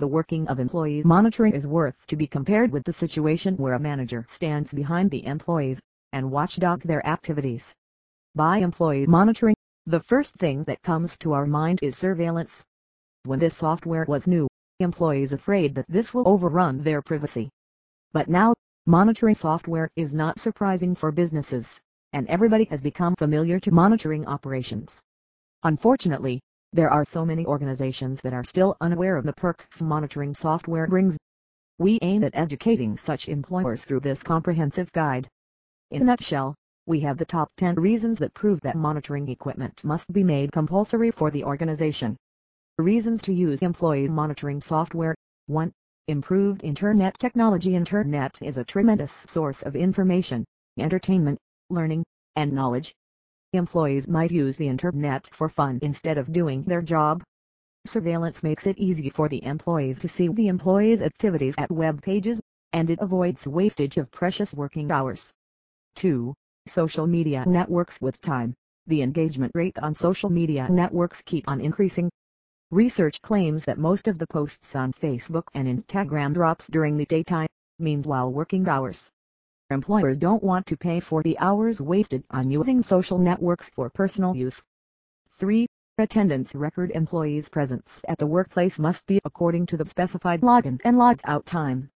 The working of employee monitoring is worth to be compared with the situation where a manager stands behind the employees and watchdog their activities. By employee monitoring, the first thing that comes to our mind is surveillance. When this software was new, employees afraid that this will overrun their privacy. But now, monitoring software is not surprising for businesses, and everybody has become familiar to monitoring operations. Unfortunately, there are so many organizations that are still unaware of the perks monitoring software brings. We aim at educating such employers through this comprehensive guide. In a nutshell, we have the top 10 reasons that prove that monitoring equipment must be made compulsory for the organization. Reasons to use employee monitoring software 1. Improved Internet technology Internet is a tremendous source of information, entertainment, learning, and knowledge. Employees might use the Internet for fun instead of doing their job. Surveillance makes it easy for the employees to see the employees' activities at web pages, and it avoids wastage of precious working hours. 2. Social media networks with time. The engagement rate on social media networks keep on increasing, Research claims that most of the posts on Facebook and Instagram drops during the daytime, means while working hours. Employers don't want to pay for the hours wasted on using social networks for personal use. 3. Attendance record employees' presence at the workplace must be according to the specified login and logged out time.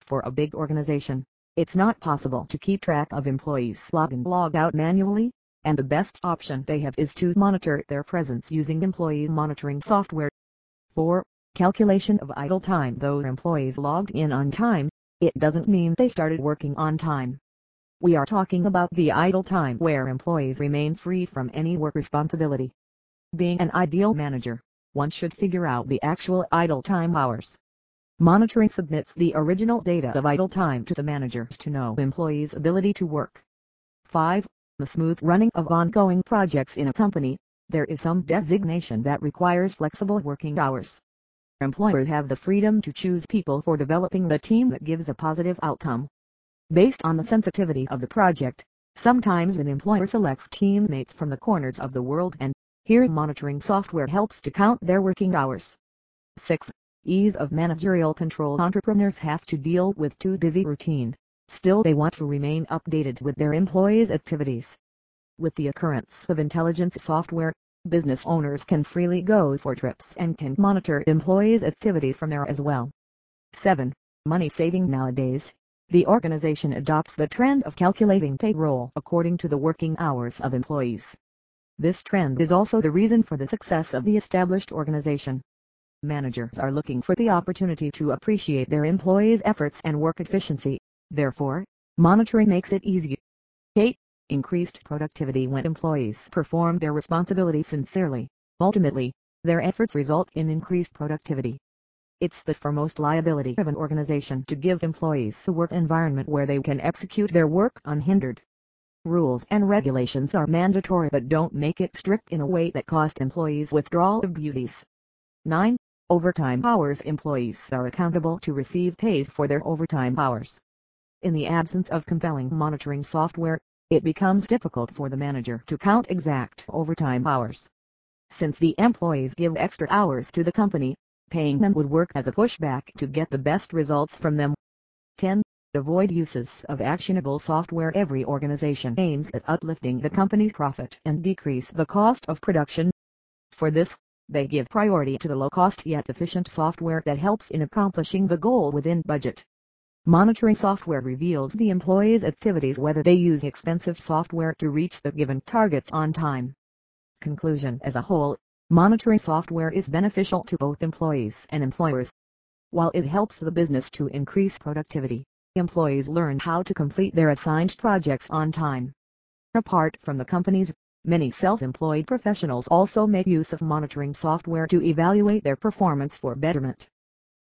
For a big organization, it's not possible to keep track of employees log in log out manually, and the best option they have is to monitor their presence using employee monitoring software. 4. Calculation of idle time Though employees logged in on time, it doesn't mean they started working on time. We are talking about the idle time where employees remain free from any work responsibility. Being an ideal manager, one should figure out the actual idle time hours. Monitoring submits the original data of idle time to the managers to know employees' ability to work. 5 the smooth running of ongoing projects in a company, there is some designation that requires flexible working hours. Employers have the freedom to choose people for developing the team that gives a positive outcome. Based on the sensitivity of the project, sometimes an employer selects teammates from the corners of the world and here monitoring software helps to count their working hours. 6. Ease of managerial control Entrepreneurs have to deal with too busy routine Still they want to remain updated with their employees' activities. With the occurrence of intelligence software, business owners can freely go for trips and can monitor employees' activity from there as well. 7. Money saving nowadays. The organization adopts the trend of calculating payroll according to the working hours of employees. This trend is also the reason for the success of the established organization. Managers are looking for the opportunity to appreciate their employees' efforts and work efficiency Therefore, monitoring makes it easy. 8. Increased productivity when employees perform their responsibility sincerely. Ultimately, their efforts result in increased productivity. It's the foremost liability of an organization to give employees a work environment where they can execute their work unhindered. Rules and regulations are mandatory but don't make it strict in a way that cost employees withdrawal of duties. 9. Overtime hours Employees are accountable to receive pays for their overtime hours. In the absence of compelling monitoring software, it becomes difficult for the manager to count exact overtime hours. Since the employees give extra hours to the company, paying them would work as a pushback to get the best results from them. 10. Avoid uses of actionable software Every organization aims at uplifting the company's profit and decrease the cost of production. For this, they give priority to the low-cost yet efficient software that helps in accomplishing the goal within budget. Monitoring software reveals the employee's activities whether they use expensive software to reach the given targets on time. Conclusion As a whole, monitoring software is beneficial to both employees and employers. While it helps the business to increase productivity, employees learn how to complete their assigned projects on time. Apart from the companies, many self-employed professionals also make use of monitoring software to evaluate their performance for betterment.